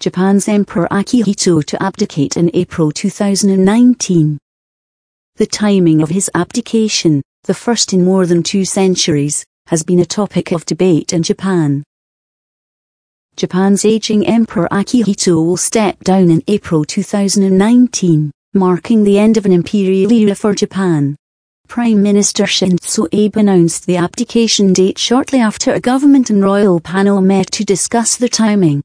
Japan's Emperor Akihito to abdicate in April 2019. The timing of his abdication, the first in more than two centuries, has been a topic of debate in Japan. Japan's aging Emperor Akihito will step down in April 2019, marking the end of an imperial era for Japan. Prime Minister Shinzo Abe announced the abdication date shortly after a government and royal panel met to discuss the timing.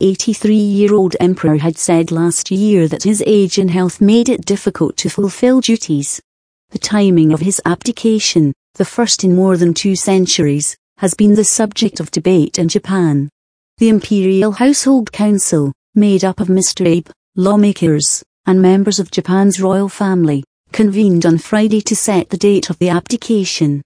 83-year-old emperor had said last year that his age and health made it difficult to fulfill duties. The timing of his abdication, the first in more than two centuries, has been the subject of debate in Japan. The Imperial Household Council, made up of Mr. Abe, lawmakers, and members of Japan's royal family, convened on Friday to set the date of the abdication.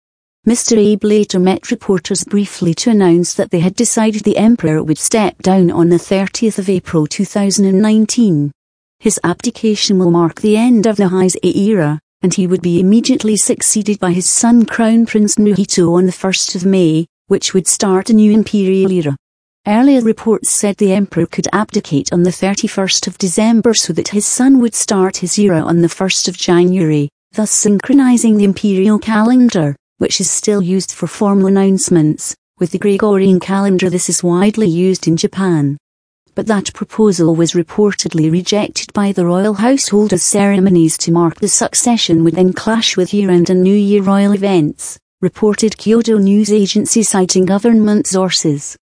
Mr. Abe later met reporters briefly to announce that they had decided the emperor would step down on the 30th of April 2019. His abdication will mark the end of the Heisei era, and he would be immediately succeeded by his son Crown Prince Naruhito on the 1st of May, which would start a new imperial era. Earlier reports said the emperor could abdicate on the 31st of December so that his son would start his era on the 1st of January, thus synchronizing the imperial calendar, which is still used for formal announcements, with the Gregorian calendar this is widely used in Japan. But that proposal was reportedly rejected by the royal household as ceremonies to mark the succession would then clash with year-end and New Year royal events, reported Kyodo News Agency citing government sources.